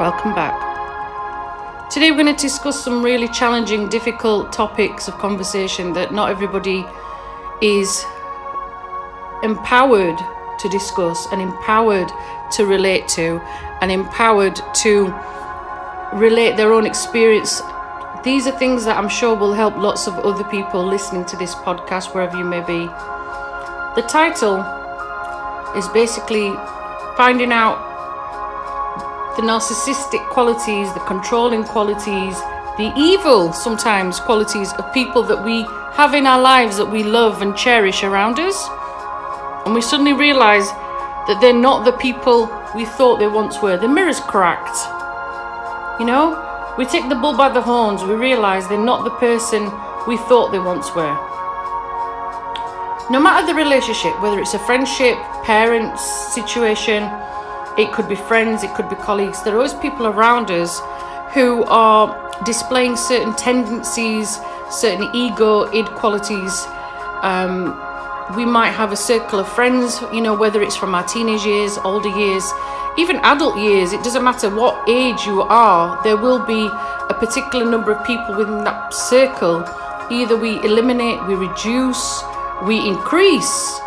welcome back. Today we're going to discuss some really challenging, difficult topics of conversation that not everybody is empowered to discuss and empowered to relate to and empowered to relate their own experience. These are things that I'm sure will help lots of other people listening to this podcast, wherever you may be. The title is basically finding out the narcissistic qualities, the controlling qualities, the evil sometimes qualities of people that we have in our lives that we love and cherish around us. And we suddenly realize that they're not the people we thought they once were. The mirror's cracked. You know, we take the bull by the horns, we realize they're not the person we thought they once were. No matter the relationship, whether it's a friendship, parents, situation, it could be friends, it could be colleagues, there are always people around us who are displaying certain tendencies, certain ego, id qualities. Um, we might have a circle of friends, you know, whether it's from our teenage years, older years, even adult years, it doesn't matter what age you are, there will be a particular number of people within that circle. Either we eliminate, we reduce, we increase.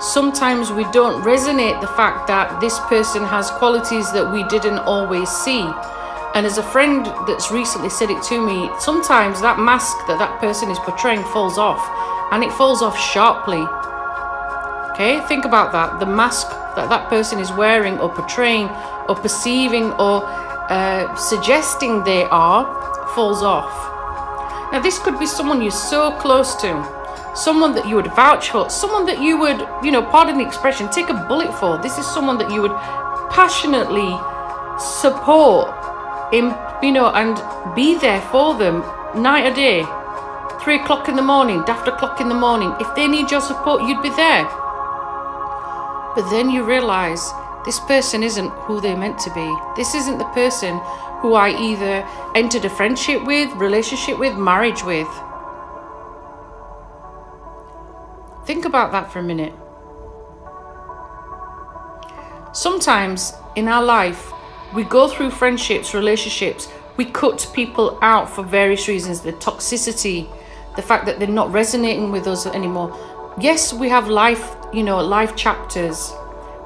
Sometimes we don't resonate the fact that this person has qualities that we didn't always see. And as a friend that's recently said it to me, sometimes that mask that that person is portraying falls off and it falls off sharply. Okay, think about that. The mask that that person is wearing or portraying or perceiving or uh, suggesting they are falls off. Now, this could be someone you're so close to, someone that you would vouch for, someone that you would, you know, pardon the expression, take a bullet for. This is someone that you would passionately support, in, you know, and be there for them night or day. Three o'clock in the morning, daft o'clock in the morning. If they need your support, you'd be there. But then you realize this person isn't who they're meant to be. This isn't the person who I either entered a friendship with, relationship with, marriage with. Think about that for a minute. Sometimes in our life, we go through friendships, relationships, we cut people out for various reasons the toxicity, the fact that they're not resonating with us anymore. Yes, we have life you know, life chapters.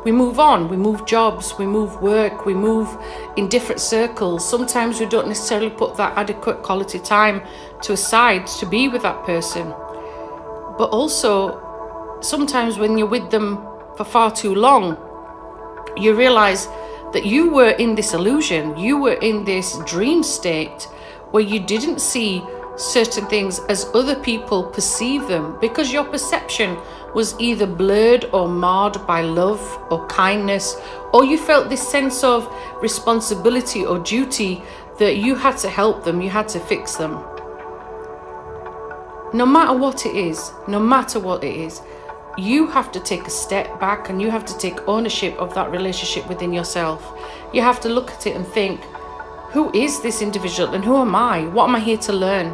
We move on, we move jobs, we move work, we move in different circles. Sometimes we don't necessarily put that adequate quality time to aside to be with that person. But also, sometimes when you're with them for far too long, you realize that you were in this illusion, you were in this dream state where you didn't see certain things as other people perceive them because your perception was either blurred or marred by love or kindness, or you felt this sense of responsibility or duty that you had to help them, you had to fix them. No matter what it is, no matter what it is, you have to take a step back and you have to take ownership of that relationship within yourself. You have to look at it and think, who is this individual and who am I? What am I here to learn?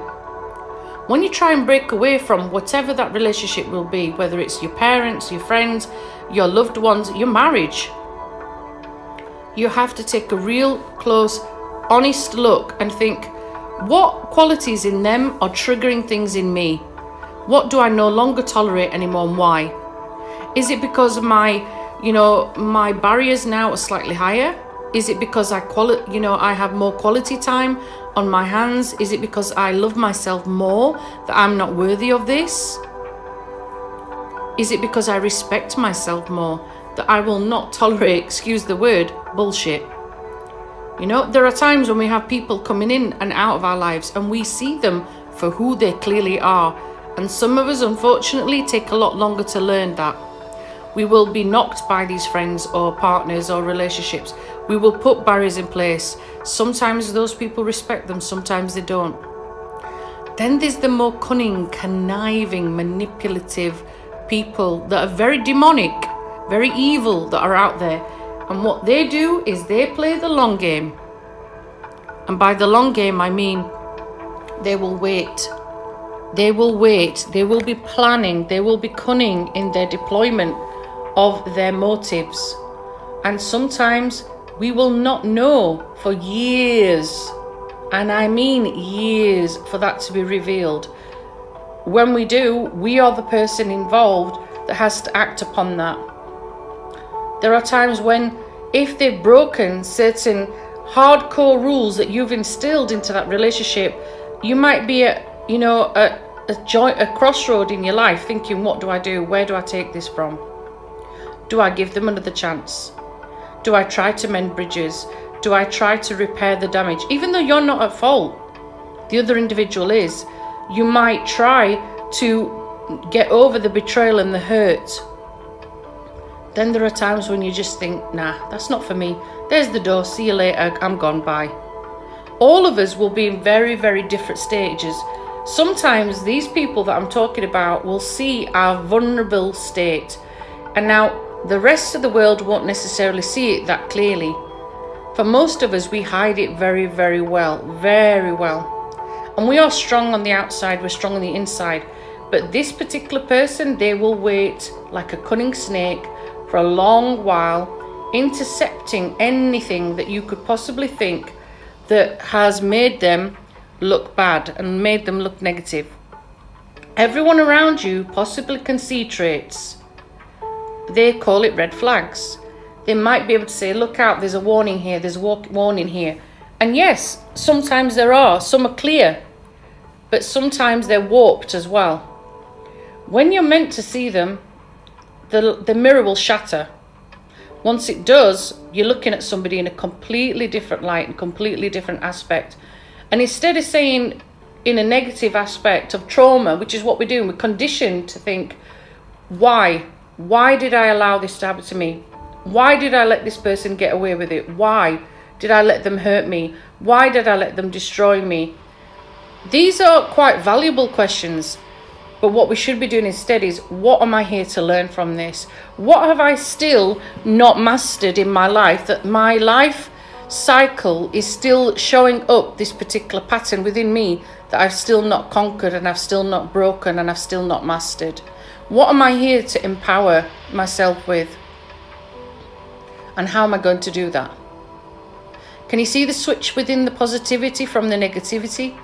When you try and break away from whatever that relationship will be, whether it's your parents, your friends, your loved ones, your marriage, you have to take a real close, honest look and think what qualities in them are triggering things in me? What do I no longer tolerate anymore and why? Is it because my, you know, my barriers now are slightly higher? Is it because I quali- you know, I have more quality time on my hands? Is it because I love myself more that I'm not worthy of this? Is it because I respect myself more that I will not tolerate, excuse the word, bullshit? You know, there are times when we have people coming in and out of our lives and we see them for who they clearly are. And some of us, unfortunately, take a lot longer to learn that. We will be knocked by these friends or partners or relationships. We will put barriers in place. Sometimes those people respect them, sometimes they don't. Then there's the more cunning, conniving, manipulative people that are very demonic, very evil that are out there. And what they do is they play the long game. And by the long game, I mean they will wait. They will wait. They will be planning. They will be cunning in their deployment of their motives. And sometimes We will not know for years, and I mean years, for that to be revealed. When we do, we are the person involved that has to act upon that. There are times when, if they've broken certain hardcore rules that you've instilled into that relationship, you might be at, you know, a, a a crossroad in your life, thinking, "What do I do? Where do I take this from? Do I give them another chance? Do I try to mend bridges? Do I try to repair the damage? Even though you're not at fault, the other individual is. You might try to get over the betrayal and the hurt. Then there are times when you just think, nah, that's not for me. There's the door, see you later, I'm gone, bye. All of us will be in very, very different stages. Sometimes these people that I'm talking about will see our vulnerable state. And now the rest of the world won't necessarily see it that clearly. For most of us, we hide it very, very well, very well. And we are strong on the outside, we're strong on the inside. But this particular person, they will wait like a cunning snake for a long while, intercepting anything that you could possibly think that has made them look bad and made them look negative. Everyone around you possibly can see traits they call it red flags. They might be able to say, look out, there's a warning here, there's a warning here. And yes, sometimes there are, some are clear, but sometimes they're warped as well. When you're meant to see them, the, the mirror will shatter. Once it does, you're looking at somebody in a completely different light and completely different aspect. And instead of saying in a negative aspect of trauma, which is what we're doing, we're conditioned to think, why? Why did I allow this to happen to me? Why did I let this person get away with it? Why did I let them hurt me? Why did I let them destroy me? These are quite valuable questions, but what we should be doing instead is what am I here to learn from this? What have I still not mastered in my life that my life cycle is still showing up this particular pattern within me that I've still not conquered and I've still not broken and I've still not mastered? What am I here to empower myself with? And how am I going to do that? Can you see the switch within the positivity from the negativity?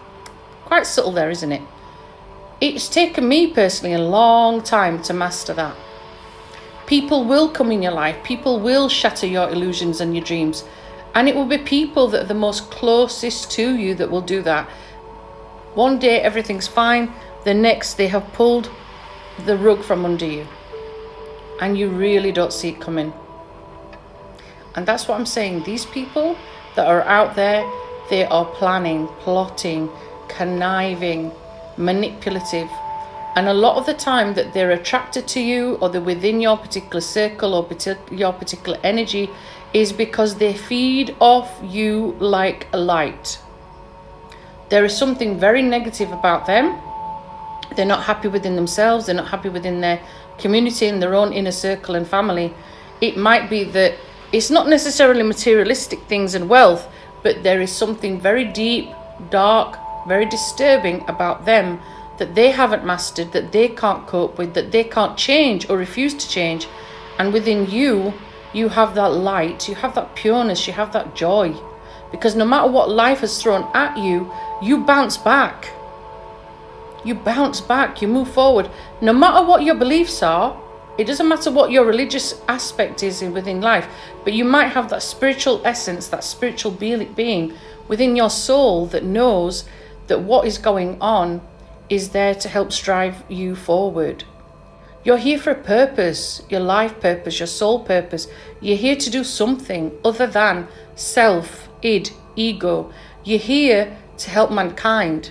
Quite subtle there, isn't it? It's taken me personally a long time to master that. People will come in your life, people will shatter your illusions and your dreams, and it will be people that are the most closest to you that will do that. One day everything's fine, the next they have pulled the rug from under you and you really don't see it coming. And that's what I'm saying. These people that are out there, they are planning, plotting, conniving, manipulative. And a lot of the time that they're attracted to you or they're within your particular circle or your particular energy is because they feed off you like a light. There is something very negative about them they're not happy within themselves, they're not happy within their community and their own inner circle and family. It might be that it's not necessarily materialistic things and wealth, but there is something very deep, dark, very disturbing about them that they haven't mastered, that they can't cope with, that they can't change or refuse to change. And within you, you have that light, you have that pureness, you have that joy. Because no matter what life has thrown at you, you bounce back you bounce back, you move forward. No matter what your beliefs are, it doesn't matter what your religious aspect is within life, but you might have that spiritual essence, that spiritual being within your soul that knows that what is going on is there to help strive you forward. You're here for a purpose, your life purpose, your soul purpose. You're here to do something other than self, id, ego. You're here to help mankind.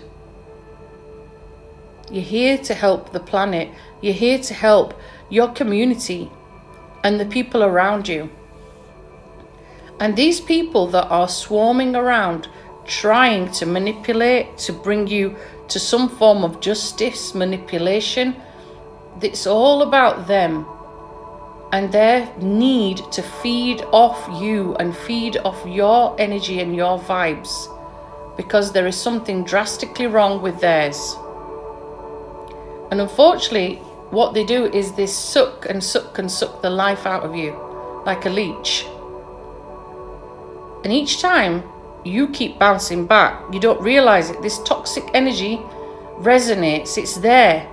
You're here to help the planet. You're here to help your community and the people around you. And these people that are swarming around trying to manipulate, to bring you to some form of justice, manipulation, it's all about them and their need to feed off you and feed off your energy and your vibes because there is something drastically wrong with theirs. And unfortunately, what they do is they suck and suck and suck the life out of you like a leech. And each time you keep bouncing back, you don't realize it. This toxic energy resonates, it's there,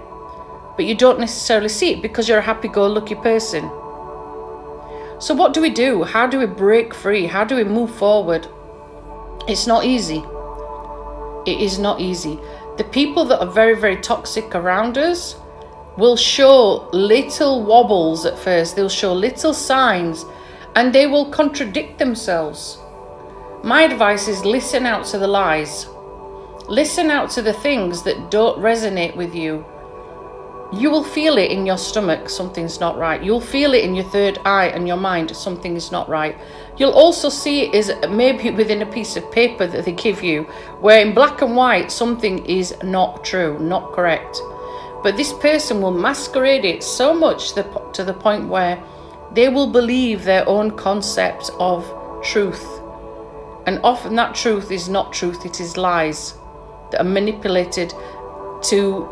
but you don't necessarily see it because you're a happy go lucky person. So, what do we do? How do we break free? How do we move forward? It's not easy. It is not easy. The people that are very, very toxic around us will show little wobbles at first, they'll show little signs, and they will contradict themselves. My advice is listen out to the lies. Listen out to the things that don't resonate with you. You will feel it in your stomach, something's not right. You'll feel it in your third eye and your mind, something is not right. You'll also see it as maybe within a piece of paper that they give you, where in black and white something is not true, not correct. But this person will masquerade it so much to the point where they will believe their own concept of truth. And often that truth is not truth, it is lies that are manipulated to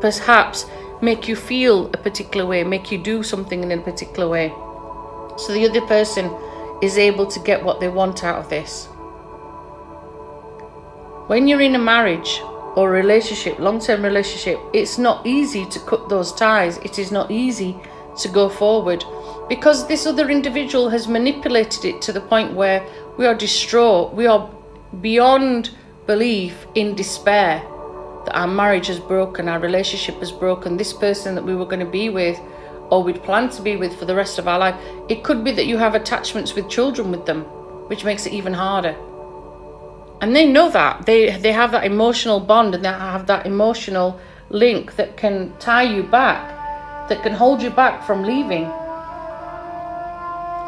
perhaps make you feel a particular way, make you do something in a particular way. So the other person is able to get what they want out of this. When you're in a marriage or relationship, long term relationship, it's not easy to cut those ties. It is not easy to go forward because this other individual has manipulated it to the point where we are distraught, we are beyond belief in despair that our marriage has broken, our relationship has broken, this person that we were going to be with or we'd planned to be with for the rest of our life. It could be that you have attachments with children with them, which makes it even harder. And they know that. They they have that emotional bond and they have that emotional link that can tie you back, that can hold you back from leaving.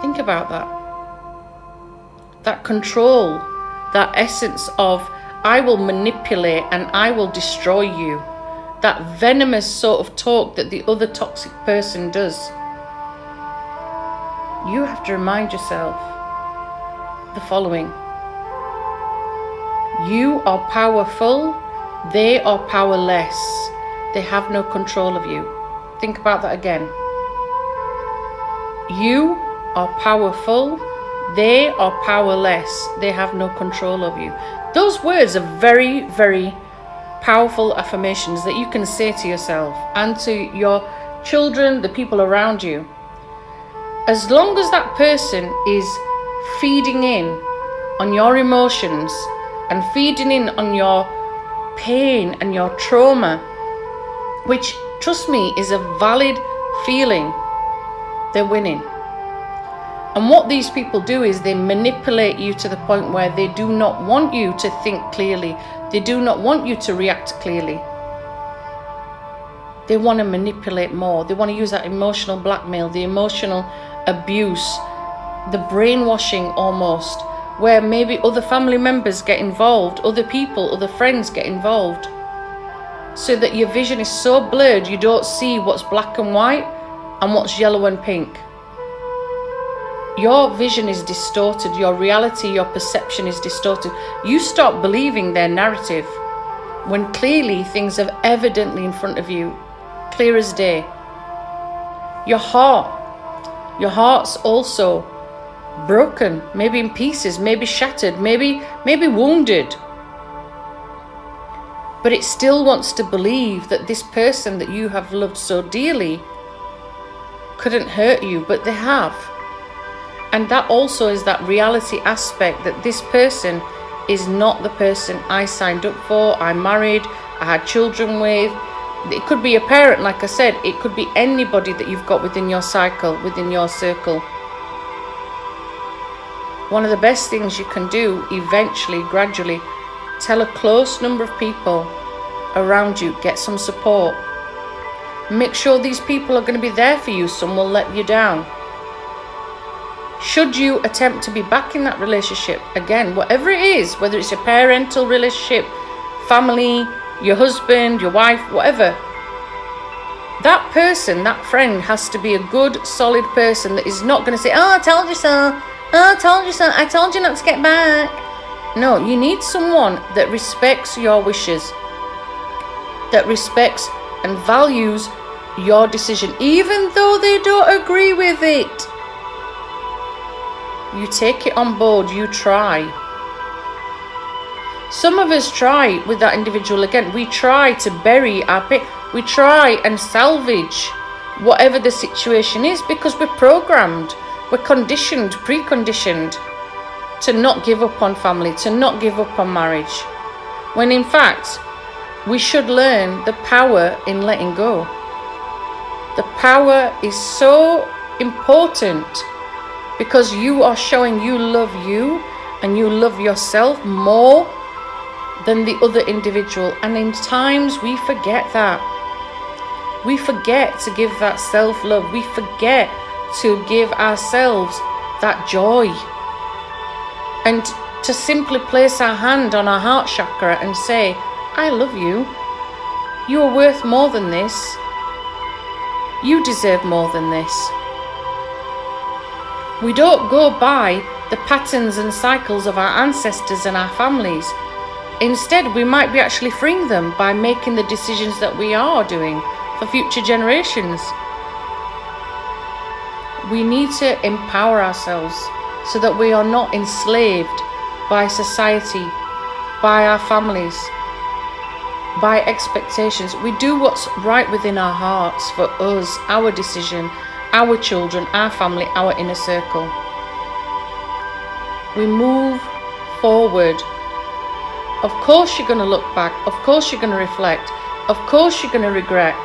Think about that. That control, that essence of I will manipulate and I will destroy you. That venomous sort of talk that the other toxic person does. You have to remind yourself the following You are powerful, they are powerless. They have no control of you. Think about that again. You are powerful, they are powerless. They have no control of you. Those words are very, very powerful affirmations that you can say to yourself and to your children, the people around you. As long as that person is feeding in on your emotions and feeding in on your pain and your trauma, which, trust me, is a valid feeling, they're winning. And what these people do is they manipulate you to the point where they do not want you to think clearly. They do not want you to react clearly. They want to manipulate more. They want to use that emotional blackmail, the emotional abuse, the brainwashing almost, where maybe other family members get involved, other people, other friends get involved. So that your vision is so blurred you don't see what's black and white and what's yellow and pink your vision is distorted, your reality, your perception is distorted. You stop believing their narrative when clearly things are evidently in front of you, clear as day. Your heart, your heart's also broken, maybe in pieces, maybe shattered, maybe maybe wounded. But it still wants to believe that this person that you have loved so dearly couldn't hurt you, but they have. And that also is that reality aspect that this person is not the person I signed up for, I married, I had children with. It could be a parent, like I said, it could be anybody that you've got within your cycle, within your circle. One of the best things you can do eventually, gradually, tell a close number of people around you, get some support. Make sure these people are going to be there for you, some will let you down. Should you attempt to be back in that relationship again, whatever it is, whether it's a parental relationship, family, your husband, your wife, whatever, that person, that friend has to be a good, solid person that is not going to say, Oh, I told you so. Oh, I told you so. I told you not to get back. No, you need someone that respects your wishes, that respects and values your decision, even though they don't agree with it. You take it on board, you try. Some of us try with that individual again. We try to bury our pain. We try and salvage whatever the situation is because we're programmed, we're conditioned, preconditioned to not give up on family, to not give up on marriage. When in fact, we should learn the power in letting go. The power is so important because you are showing you love you and you love yourself more than the other individual. And in times we forget that. We forget to give that self love. We forget to give ourselves that joy. And to simply place our hand on our heart chakra and say, I love you. You are worth more than this. You deserve more than this. We don't go by the patterns and cycles of our ancestors and our families. Instead, we might be actually freeing them by making the decisions that we are doing for future generations. We need to empower ourselves so that we are not enslaved by society, by our families, by expectations. We do what's right within our hearts for us, our decision, our children, our family, our inner circle. We move forward of course, you're going to look back. Of course, you're going to reflect. Of course, you're going to regret.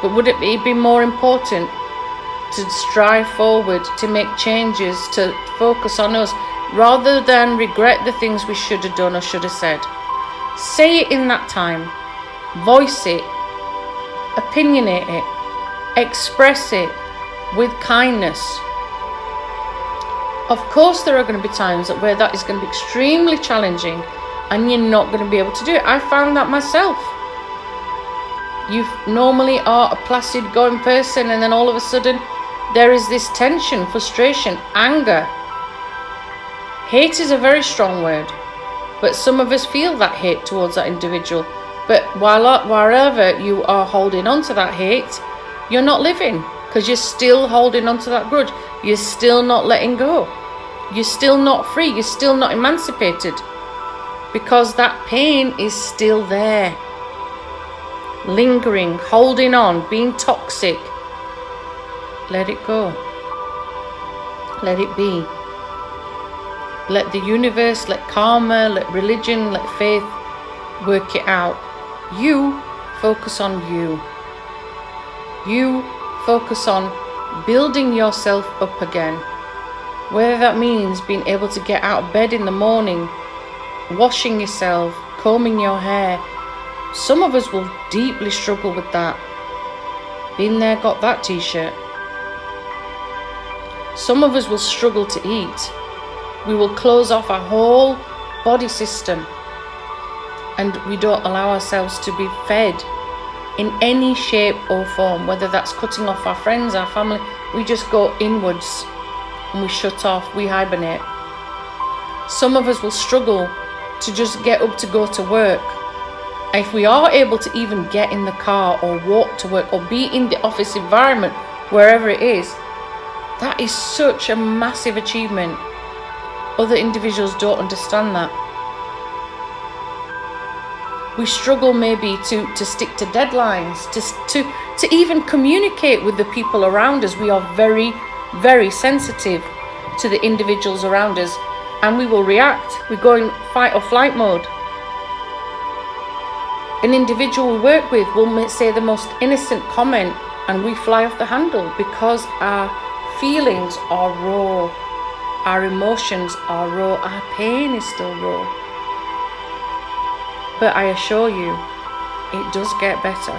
But would it be more important to strive forward, to make changes, to focus on us, rather than regret the things we should have done or should have said? Say it in that time, voice it, opinionate it, express it with kindness of course, there are going to be times where that is going to be extremely challenging and you're not going to be able to do it. I found that myself. You normally are a placid going person, and then all of a sudden, there is this tension, frustration, anger. Hate is a very strong word, but some of us feel that hate towards that individual. But while wherever you are holding on to that hate, you're not living because you're still holding on to that grudge. You're still not letting go. You're still not free. You're still not emancipated because that pain is still there. Lingering, holding on, being toxic. Let it go. Let it be. Let the universe, let karma, let religion, let faith work it out. You focus on you. You focus on building yourself up again. Whether that means being able to get out of bed in the morning, washing yourself, combing your hair. Some of us will deeply struggle with that. Been there, got that t shirt. Some of us will struggle to eat. We will close off our whole body system and we don't allow ourselves to be fed in any shape or form, whether that's cutting off our friends, our family, we just go inwards and we shut off, we hibernate. Some of us will struggle to just get up to go to work. If we are able to even get in the car or walk to work or be in the office environment, wherever it is, that is such a massive achievement. Other individuals don't understand that. We struggle maybe to, to stick to deadlines, to, to, to even communicate with the people around us. We are very very sensitive to the individuals around us and we will react. We go in fight or flight mode. An individual we work with will say the most innocent comment and we fly off the handle because our feelings are raw, our emotions are raw, our pain is still raw. But I assure you, it does get better.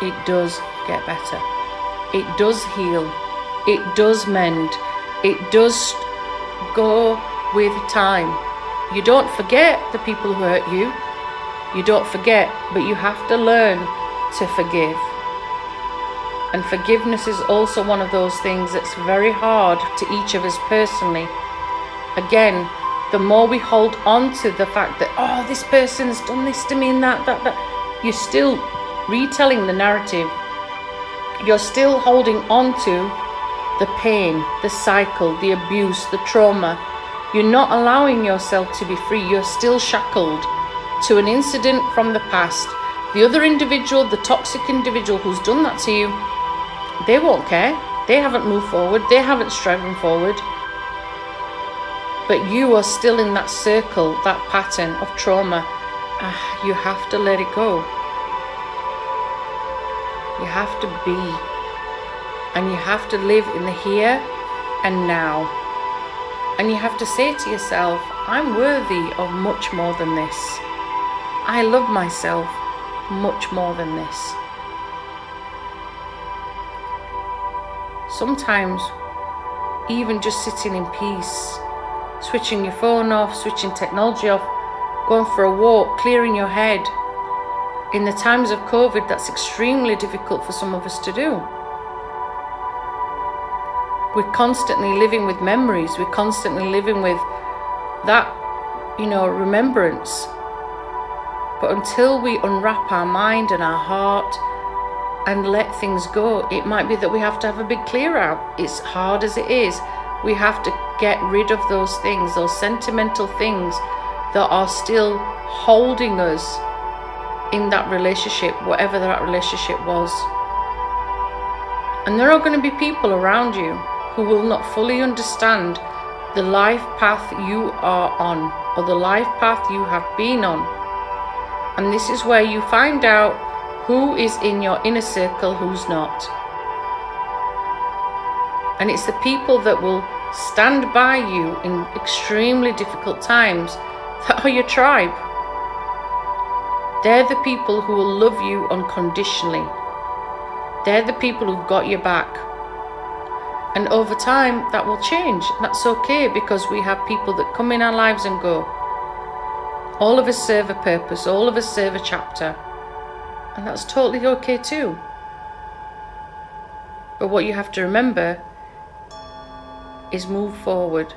It does get better. It does heal it does mend, it does go with time. You don't forget the people who hurt you, you don't forget, but you have to learn to forgive. And forgiveness is also one of those things that's very hard to each of us personally. Again, the more we hold on to the fact that, oh, this person's done this to me and that, that, that, you're still retelling the narrative. You're still holding on to the pain, the cycle, the abuse, the trauma. You're not allowing yourself to be free. You're still shackled to an incident from the past. The other individual, the toxic individual who's done that to you, they won't care. They haven't moved forward. They haven't striven forward. But you are still in that circle, that pattern of trauma. Ah, you have to let it go. You have to be. And you have to live in the here and now. And you have to say to yourself, I'm worthy of much more than this. I love myself much more than this. Sometimes, even just sitting in peace, switching your phone off, switching technology off, going for a walk, clearing your head. In the times of COVID, that's extremely difficult for some of us to do. We're constantly living with memories, we're constantly living with that, you know, remembrance. But until we unwrap our mind and our heart and let things go, it might be that we have to have a big clear out. It's hard as it is. We have to get rid of those things, those sentimental things that are still holding us in that relationship, whatever that relationship was. And there are going to be people around you who will not fully understand the life path you are on or the life path you have been on. And this is where you find out who is in your inner circle, who's not. And it's the people that will stand by you in extremely difficult times that are your tribe. They're the people who will love you unconditionally. They're the people who've got your back. And over time, that will change. That's okay because we have people that come in our lives and go. All of us serve a purpose, all of us serve a chapter. And that's totally okay too. But what you have to remember is move forward.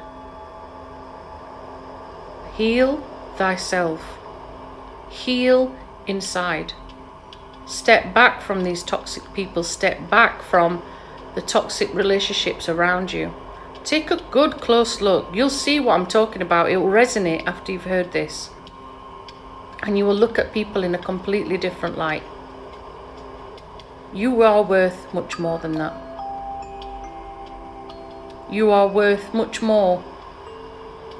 Heal thyself. Heal inside. Step back from these toxic people. Step back from the toxic relationships around you. Take a good close look. You'll see what I'm talking about. It will resonate after you've heard this and you will look at people in a completely different light. You are worth much more than that. You are worth much more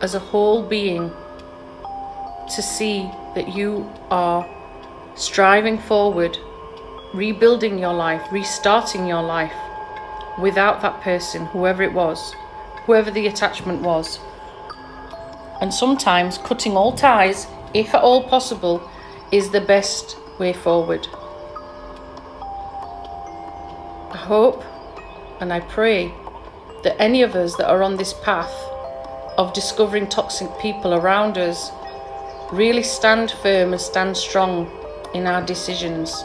as a whole being to see that you are striving forward, rebuilding your life, restarting your life without that person, whoever it was, whoever the attachment was. And sometimes cutting all ties if at all possible, is the best way forward. I hope and I pray that any of us that are on this path of discovering toxic people around us really stand firm and stand strong in our decisions.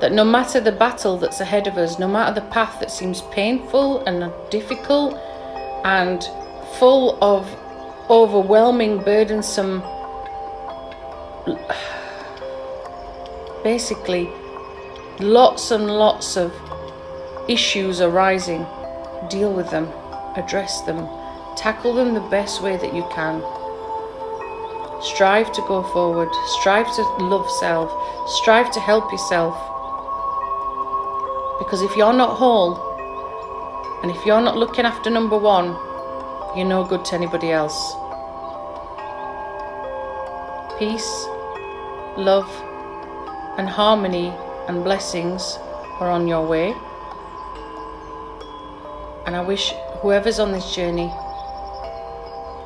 That no matter the battle that's ahead of us, no matter the path that seems painful and difficult and full of overwhelming, burdensome basically lots and lots of issues arising. Deal with them, address them, tackle them the best way that you can. Strive to go forward, strive to love self, strive to help yourself. Because if you're not whole, and if you're not looking after number one, you're no good to anybody else. Peace love, and harmony and blessings are on your way. And I wish whoever's on this journey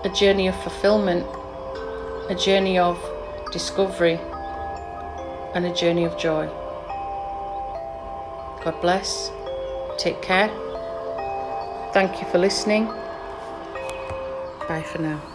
a journey of fulfillment, a journey of discovery, and a journey of joy. God bless. Take care. Thank you for listening. Bye for now.